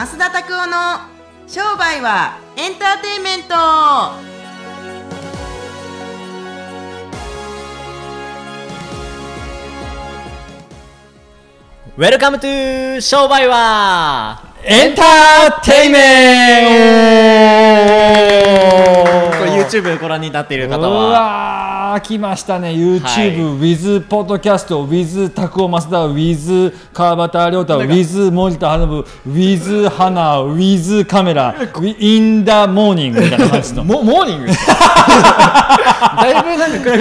増田拓夫の商売はエンターテインメント。 Welcome to 商売はエンターテイメント。これ YouTube ご覧になっている方うはわー来ましたね。YouTube、はい。With ポッドキャスト with タクオ増田 with 川端亮太 with 森田花部 with 花 with カメラ in the morning みたいな感じの。モモーニング だいぶなんか暗く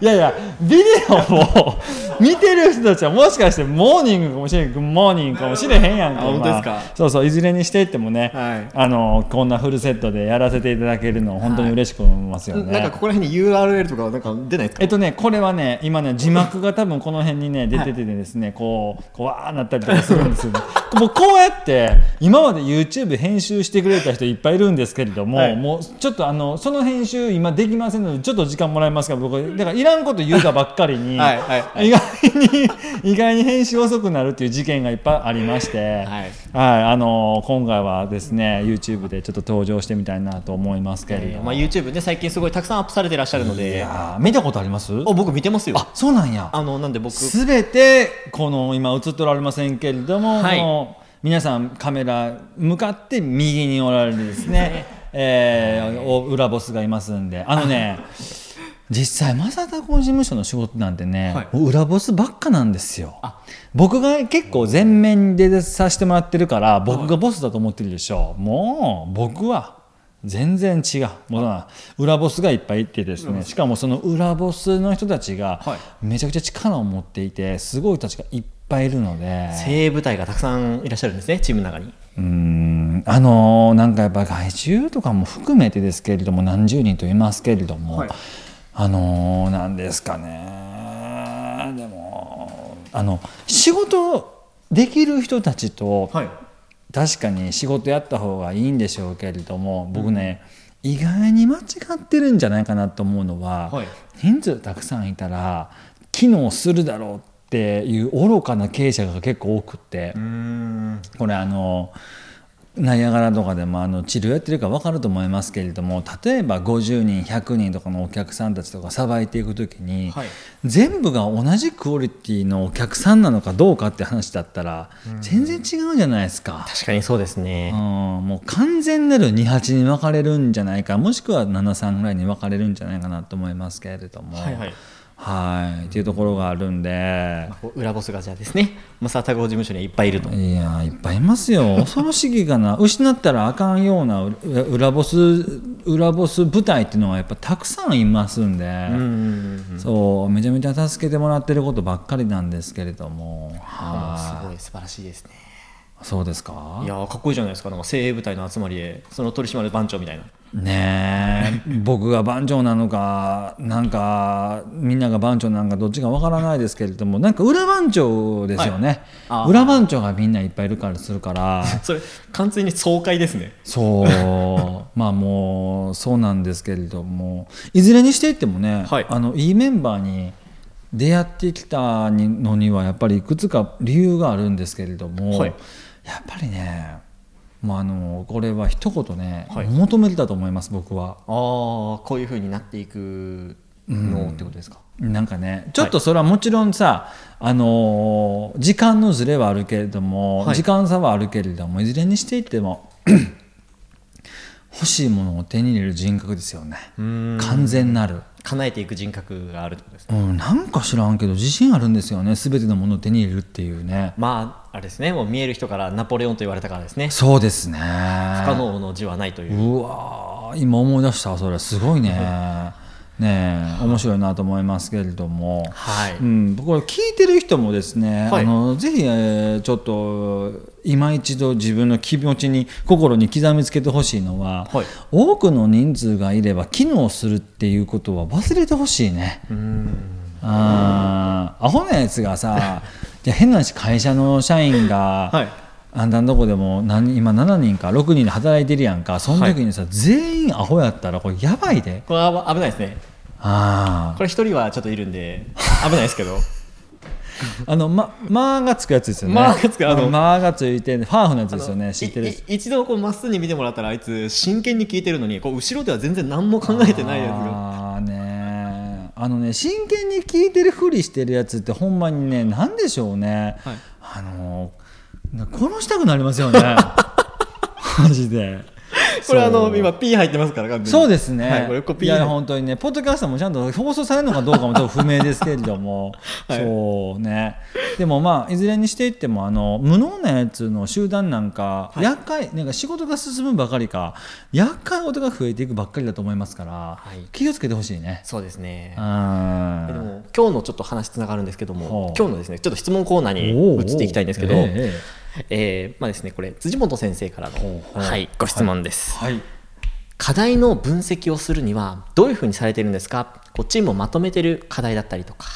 いやいや。ビデオを見てる人たちはもしかしてモーニングかもしれん。グッモーニングかもしれへんやんかあ本当ですか？まあそうそういずれにしていってもね、はい。あのこんなフルセットでやらせていただけるの本当に嬉しく思いますよね、なんかここら辺に URL とかなんか出ないですか？えっとね、これはね、今ね、字幕が多分この辺にね、出ててですね、こう、こう、わーなったりとかするんですよ、ね。もうこうやって、今まで YouTube 編集してくれた人いっぱいいるんですけれども、はい。もうちょっとあの、その編集今できませんので、ちょっと時間もらいますから、僕、だからいらんこと言うたばっかりに、はいはいはい。意外に、意外に編集遅くなるっていう事件がいっぱいありまして、はいあの、今回はですね、YouTube でちょっと登場してみたいなと思いますけれども。まあ、YouTube ね最近すごいたくさんアップされていらっしゃるのいで見たことあります？あ僕見てますよ。あそうなんや。あのなんで僕。すべてこの今映っておられませんけれども、はい。この皆さんカメラ向かって右におられるですね、えーお裏ボスがいますんで。あのね 実際正田工事務所の仕事なんてね、はい。裏ボスばっかなんですよ。あ。僕が結構前面でさせてもらってるから僕がボスだと思ってるでしょもう僕は全然違う。もうな裏ボスがいっぱいいてですねしかもその裏ボスの人たちがはい。めちゃくちゃ力を持っていてすごい人たちがいっぱいいるので。精鋭部隊がたくさんいらっしゃるんですねチームの中に。うーん。あのーなんかやっぱ外注とかも含めてですけれども何十人といますけれども、はいあのーなんですかね。でもあの仕事できる人たちと、はい。確かに仕事やった方がいいんでしょうけれども僕ね、意外に間違ってるんじゃないかなと思うのは、はい。人数たくさんいたら機能するだろうっていう愚かな経営者が結構多くって。うん。これあのナイアガラとかでもあの治療やってるか分かると思いますけれども例えば50人100人とかのお客さんたちとかさばいていく時に、はい。全部が同じクオリティのお客さんなのかどうかって話だったら全然違うじゃないですか。確かにそうですね。うん、もう完全なる28に分かれるんじゃないかもしくは73ぐらいに分かれるんじゃないかなと思いますけれども。はいはいはい。っていうところがあるんで。こう裏ボスがじゃあですね。マサタゴ事務所にはいっぱいいると。いやいっぱいいますよ。恐ろしぎかな。失ったらあかんようなう裏ボス裏ボス部隊っていうのはやっぱたくさんいますんで、うんそうめちゃめちゃ助けてもらってることばっかりなんですけれども。あーすはごい素晴らしいですね。いそうですか？いやーかっこいいじゃないですか。なんか精鋭部隊の集まりでその取締番長みたいな。ねえ。僕が番長なのかなんかみんなが番長なのかどっちかわからないですけれどもなんか裏番長ですよね、はい。裏番長がみんないっぱいいるからするから。それ完全に爽快ですね。そう。まあもうそうなんですけれども。いずれにしていってもね、はい。あのいいメンバーに出会ってきたのにはやっぱりいくつか理由があるんですけれども、はいやっぱりねもうあのこれは一言ね、はい。求めてたと思います僕は。ああこういうふうになっていくのってことですか、なんかねちょっとそれはもちろんさ、あのー時間のずれはあるけれども、はい。時間差はあるけれどもいずれにしていっても欲しいものを手に入れる人格ですよね。うん。完全なる、叶えていく人格があるってことですね。うん、なんか知らんけど自信あるんですよね。全てのものを手に入れるっていうね。まああれですね。もう見える人からナポレオンと言われたからですね。そうですね。不可能の字はないという。うわー今思い出したそれ。すごいね。ねえ面白いなと思いますけれども、はい。うん、これ聞いてる人もですね、はい。あのぜひ、えーちょっと今一度自分の気持ちに心に刻みつけてほしいのは、はい。多くの人数がいれば機能するっていうことは忘れてほしいね。うん。あーアホなやつがさ じゃあ変な話会社の社員が、はい。あんたんとこでも何今7人か6人で働いてるやんかその時にさ、全員アホやったらこれやばいで。これは危ないですね。あこれ一人はちょっといるんで危ないですけど あのままがつくやつですよね。まがつくあのまがついてファーフのやつですよね。知ってる。一度こうまっすぐに見てもらったらあいつ真剣に聞いてるのにこう後ろでは全然何も考えてないやつが。ああねあのね真剣に聞いてるふりしてるやつってほんまにねなんでしょうね、はい。あの殺したくなりますよね。マジでこれあの今 P 入ってますからそうですね、はいこれコピーいや本当にねポッドキャストもちゃんと放送されるのかどうかもちょっと不明ですけれども、はい。そうね。でもまあいずれにしていってもあの無能なやつの集団なんか、はい。厄介なんか仕事が進むばかりか厄介事が増えていくばっかりだと思いますから、はい。気をつけてほしいね。そうですね。うん。でも今日のちょっと話つながるんですけども、はあ今日のですねちょっと質問コーナーに移っていきたいんですけど、ええええーまあですねこれ辻本先生からの、はい、ご質問です、はい課題の分析をするにはどういうふうにされてるんですか？こうチームをまとめてる課題だったりとか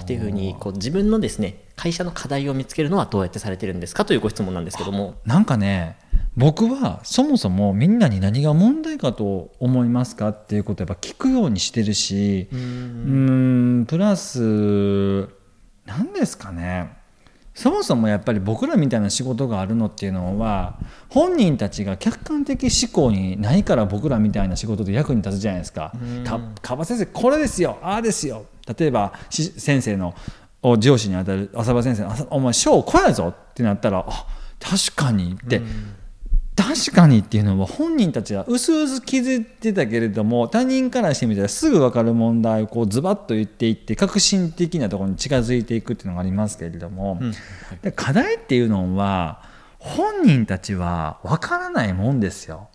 っていうふうにこう自分のですね会社の課題を見つけるのはどうやってされてるんですか？というご質問なんですけども。なんかね僕はそもそもみんなに何が問題かと思いますかっていうことをやっぱ聞くようにしてるしうーんプラス何ですかねそもそもやっぱり僕らみたいな仕事があるのっていうのは本人たちが客観的思考にないから僕らみたいな仕事で役に立つじゃないですか。か川端先生これですよ。ああですよ。例えばし先生のお上司にあたる浅場先生お前賞こやぞってなったらあ確かにって確かにっていうのは本人たちはうすうす気づいてたけれども他人からしてみたらすぐ分かる問題をこうズバッと言っていって革新的なところに近づいていくっていうのがありますけれども、で課題っていうのは本人たちは分からないもんですよ。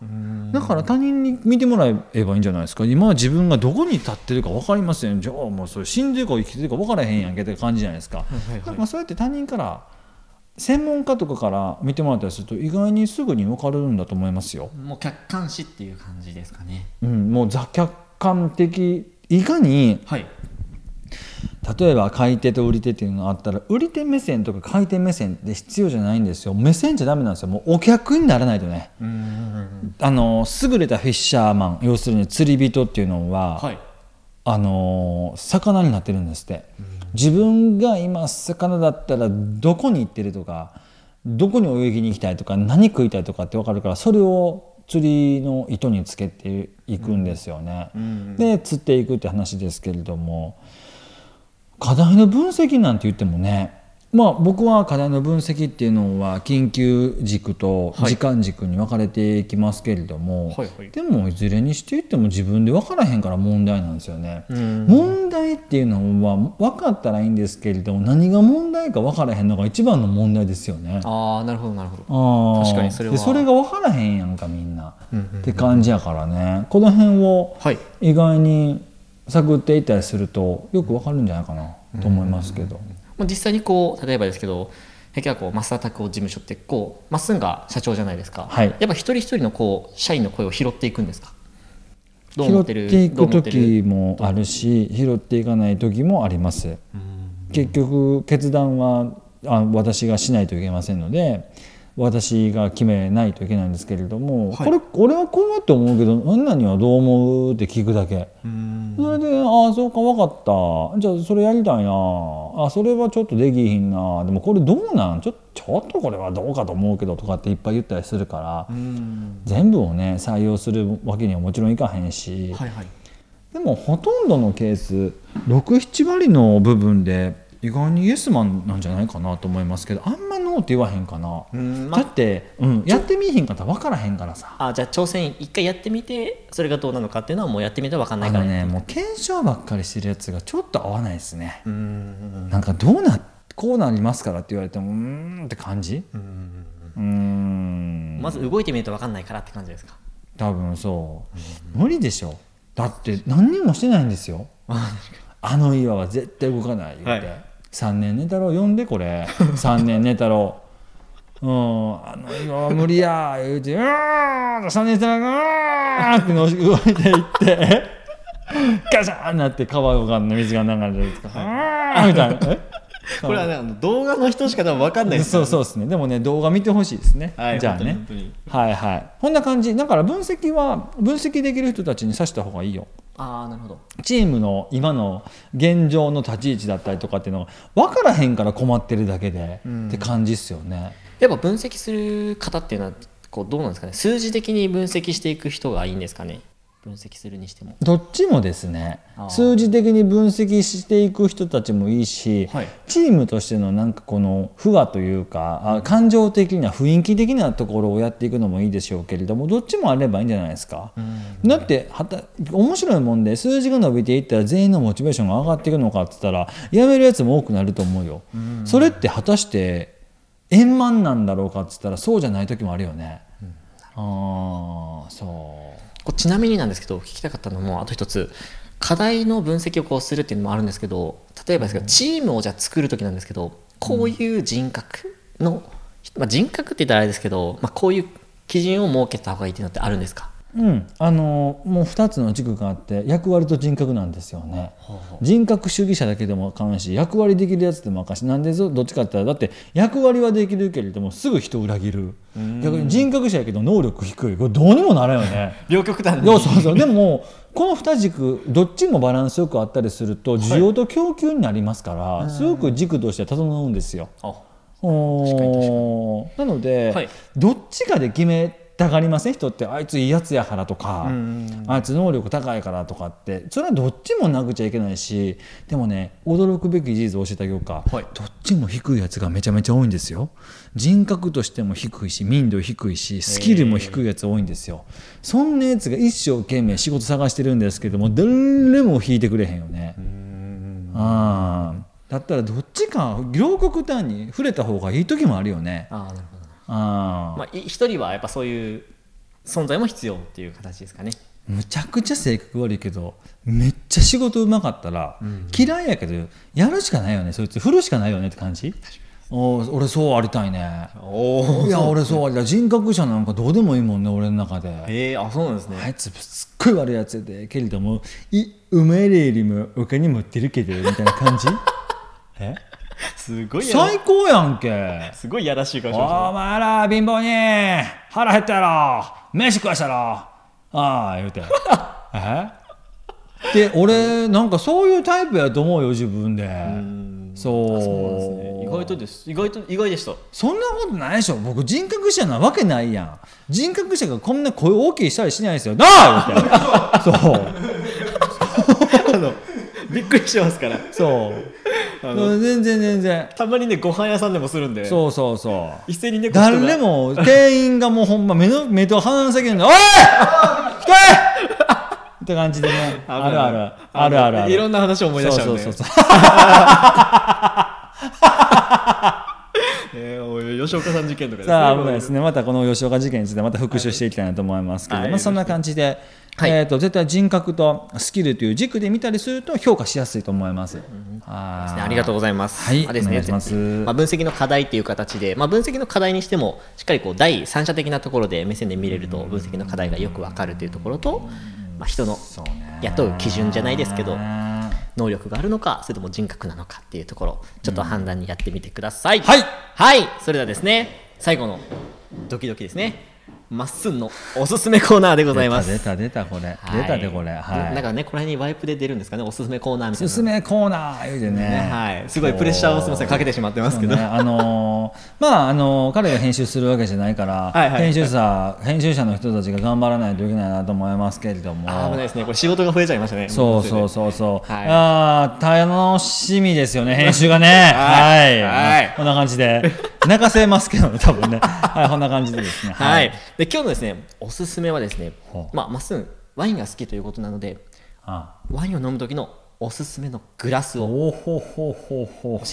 だから他人に見てもらえばいいんじゃないですか。今は自分がどこに立ってるか分かりませんじゃあもうそれ死んでるか生きてるか分からへんやんけって感じじゃないですか、はいだからそうやって他人から専門家とかから見てもらったりすると意外にすぐに分かるんだと思いますよ。もう客観視っていう感じですかね。うん、もうザ客観的いかにはい。例えば買い手と売り手っていうのがあったら売り手目線とか買い手目線って必要じゃないんですよ。目線じゃダメなんですよ。もうお客にならないとねあの優れたフィッシャーマン要するに釣り人っていうのは、はい。あの魚になってるんですって、自分が今魚だったらどこに行ってるとかどこに泳ぎに行きたいとか何食いたいとかって分かるからそれを釣りの糸につけていくんですよね。で釣っていくって話ですけれども課題の分析なんて言ってもねまあ僕は課題の分析っていうのは緊急軸と時間軸に分かれていきますけれども、はいはい。でもいずれにしていっても自分で分からへんから問題なんですよね。ん。問題っていうのは分かったらいいんですけれども何が問題か分からへんのが一番の問題ですよね。ああなるほどなるほど。確かにそれは。でそれが分からへんやんかみんな、うんうんうん。って感じやからね。この辺をはい。意外に探っていったりするとよく分かるんじゃないかなと思いますけど。まあ実際にこう例えばですけど結局はこう増田拓夫事務所ってこうまっすんが社長じゃないですか、はい。やっぱ一人一人のこう社員の声を拾っていくんですか？どう拾っ思ってる？ていくどう思ってる？時もあるし拾っていかない時もあります。結局決断はあ私がしないといけませんので私が決めないといけないんですけれども、はい。これ俺はこうやって思うけど何々はどう思うって聞くだけ。それで「ああそうか分かった。じゃあそれやりたいな。あそれはちょっとできひんな。でもこれどうなん？ちょちょっとこれはどうかと思うけど」とかっていっぱい言ったりするから、全部をね採用するわけにはもちろんいかへんし、はいはい。でもほとんどのケース67割の部分で意外にイエスマンなんじゃないかなと思いますけどあんまノーって言わへんかな、うんまだって、うん、やってみいひんかったら分からへんからさ。あじゃあ挑戦一回やってみてそれがどうなのかっていうのはもうやってみたら分かんないからね。もう検証ばっかりしてるやつがちょっと合わないですね、うん。なんかどうなこうなりますからって言われてもうーんって感じ？うーん。まず動いてみると分かんないからって感じですか？多分そう。無理でしょ。だって何にもしてないんですよ。あの岩は絶対動かない言って、はい3年寝太郎呼んでこれ。3年寝太郎う。んあの岩は無理や。言うて「うーん3年寝太郎がうーん」っての動いていって。ガシャーンなって川がの水が流れるとか「うーん」みたいな。え？これはねあの動画の人しか多分分かんないですそうそうですね。でもね動画見てほしいですね、はいじゃあね。はいはい。こんな感じ。だから分析は分析できる人たちに指した方がいいよああなるほど。チームの今の現状の立ち位置だったりとかっていうのが分からへんから困ってるだけで、って感じっすよね。やっぱ分析する方っていうのはこうどうなんですかね。数字的に分析していく人がいいんですかね分析するにしてもどっちもですね数字的に分析していく人たちもいいし、はいチームとしてのなんかこの不和というかあ感情的な雰囲気的なところをやっていくのもいいでしょうけれどもどっちもあればいいんじゃないですか。だってはた面白いもんで数字が伸びていったら全員のモチベーションが上がっていくのかって言ったらやめるやつも多くなると思うよ。それって果たして円満なんだろうかって言ったらそうじゃない時もあるよね。ああそう。こうちなみになんですけど聞きたかったのもあと一つ課題の分析をこうするっていうのもあるんですけど例えばですけど、チームをじゃあ作る時なんですけどこういう人格の、まあ、人格って言ったらあれですけど、まあ、こういう基準を設けた方がいいっていうのってあるんですか？うん、あのもう2つの軸があって役割と人格なんですよね。人格主義者だけでもあかんし役割できるやつでもあかんしなんでぞどっちかって言ったらだって役割はできるけれどもすぐ人を裏切る。逆に人格者やけど能力低い。これどうにもならんよね。両極端いやそうそう。でもこの2軸どっちもバランスよくあったりすると需要と供給になりますから、すごく軸として整うんですよ。なので、はい。どっちかで決めたがりません人ってあいついいやつやからとか、あいつ能力高いからとかってそれはどっちもなくちゃいけないしでもね驚くべき事実を教えてあげようか、はいどっちも低いやつがめちゃめちゃ多いんですよ人格としても低いし民度低いしスキルも低いやつ多いんですよそんなやつが一生懸命仕事探してるんですけども誰も引いてくれへんよねああだったらどっちか両極端に触れた方がいい時もあるよねあなるほど、まあい一人はやっぱそういう存在も必要っていう形ですかね。むちゃくちゃ性格悪いけどめっちゃ仕事うまかったら、嫌いやけどやるしかないよね。そいつ振るしかないよねって感じ？おー俺そうありたいね。おいや俺そうありたい。人格者なんかどうでもいいもんね俺の中で。ええあそうなんですね。あいつすっごい悪いやつで。けれどもいうまい例よりもお金持ってるけどみたいな感じ？え すごい最高やんけ。すごいやらしい顔しましたね。お前ら貧乏に腹減ったやろ。飯食わしたろ。ああ言うて。え？で俺なんかそういうタイプやと思うよ自分で。そう。そうなんですね。意外とです。意外と意外でした。そんなことないでしょ。僕人格者なわけないやん。人格者がこんな声大きいしたりしないですよ。なあ言うて。そうびっくりしますから。そう。全然全然。たまにねご飯屋さんでもするんで。そうそうそう。一斉にね誰も店員がもうほんま目の目と鼻の先に「おい! 来て! 」って感じでね。あるある。あるあるある。いろんな話を思い出しちゃうんで。そうそうそうえー吉岡さん事件とかですね。さあ危ないですね。またこの吉岡事件についてまた復習していきたいなと思いますけど、はい。まあ、そんな感じで、はい。えー、と絶対人格とスキルという軸で見たりすると評価しやすいと思います。あありがとうございます。はい。まあですねます。まあ、分析の課題っていう形で、まあ、分析の課題にしてもしっかりこう第三者的なところで目線で見れると分析の課題がよくわかるというところと、まあ、人の雇う基準じゃないですけど能力があるのかそれとも人格なのかっていうところちょっと判断にやってみてください。はい。はい、それではですね最後のドキドキですねまっすんのおすすめコーナーでございます。出た出たこれ、はい出たでこれ。はい。なんかねこの辺にワイプで出るんですかねおすすめコーナーみたいな。おすすめコーナー言うてね。ねはい、すごいプレッシャーをすみません。かけてしまってますけど、ね、あのー まああのー彼が編集するわけじゃないから、編集者編集者の人たちが頑張らないといけないなと思いますけれども。危ないですね。これ仕事が増えちゃいましたね。そうそうそうそう、はい。あー楽しみですよね編集がね。はい、はい。こんな感じで泣かせますけどね多分ね。はいこんな感じでですね。はい、で今日のですねおすすめはですねまあまっすぐワインが好きということなのであワインを飲む時のおすすめのグラスを教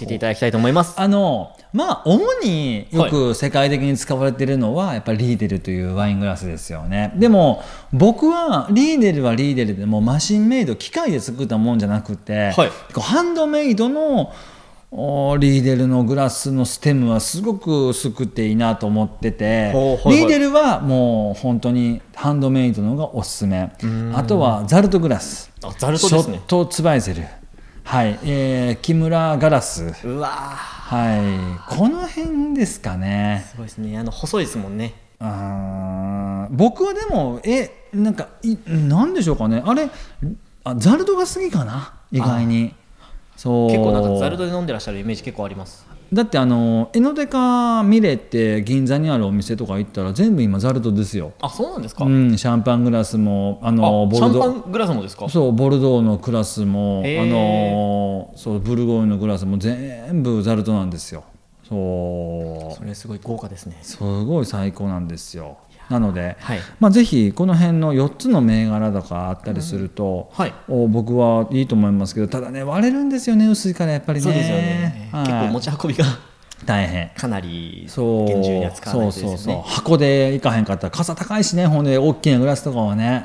えていただきたいと思います。あのまあ主によく世界的に使われているのはやっぱりリーデルというワイングラスですよね。でも僕はリーデルはリーデルでもマシンメイド機械で作ったもんじゃなくて、はい。ハンドメイドのおリーデルのグラスのステムはすごく薄くていいなと思ってて、リーデルはもう本当にハンドメイドのがおすすめ。あとはザルトグラス。あザルトね。ショットツバイゼル。はい、えー木村ガラス。うわー。はい、この辺ですかね。すごいですね。あの細いですもんね。あー僕はでも、え、なんか、いなんでしょうかね、あれ、あザルドが好きかな？意外にそう。結構なんかザルドで飲んでらっしゃるイメージ結構あります。だってあのエノデカミレって銀座にあるお店とか行ったら全部今ザルドですよ、あそうなんですか、うん、シャンパングラスもああのボシャルドンパングラスもですか？そうボルドーのクラスも、あのそうブルゴーニュのグラスも全部ザルトなんですよ。そう。それすごい豪華ですね。すごい最高なんですよなので、はい。まあ、ぜひこの辺の4つの銘柄とかあったりすると、はい。お僕はいいと思いますけどただね割れるんですよね薄いからやっぱりね。そうですよね、はい。結構持ち運びが大変。かなりそう。厳重に扱わないとそうそうそう。ですよね箱でいかへんかったら傘高いしねほんで大きなグラスとかはね。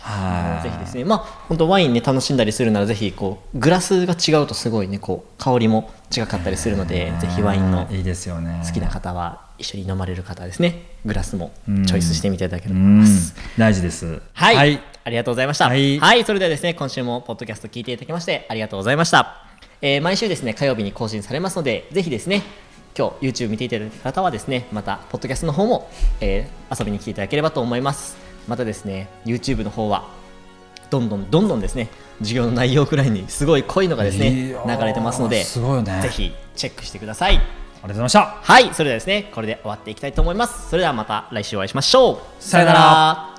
はい。ぜひですね。まあ本当ワインね楽しんだりするならぜひこうグラスが違うとすごいねこう香りも違かったりするのでぜひワインのいいですよね。好きな方は一緒に飲まれる方はですね。グラスもうん。チョイスしてみていただければとうん思います、大事です。はい、ありがとうございました。ははい。い、それではですね、今週もポッドキャスト聞いていただきまして、ありがとうございました。えー毎週ですね、火曜日に更新されますので、ぜひですね、今日 YouTube 見ていただいた方はですね、また、ポッドキャストの方も、えー遊びに来ていただければと思います。またですね、YouTube の方は、どんどんどんどんですね、授業の内容くらいにすごい濃いのがですね、流れてますので、すごいよね。ぜひチェックしてください。ありがとうございましたはい、それではですね、これで終わっていきたいと思います。それではまた来週お会いしましょう。さよなら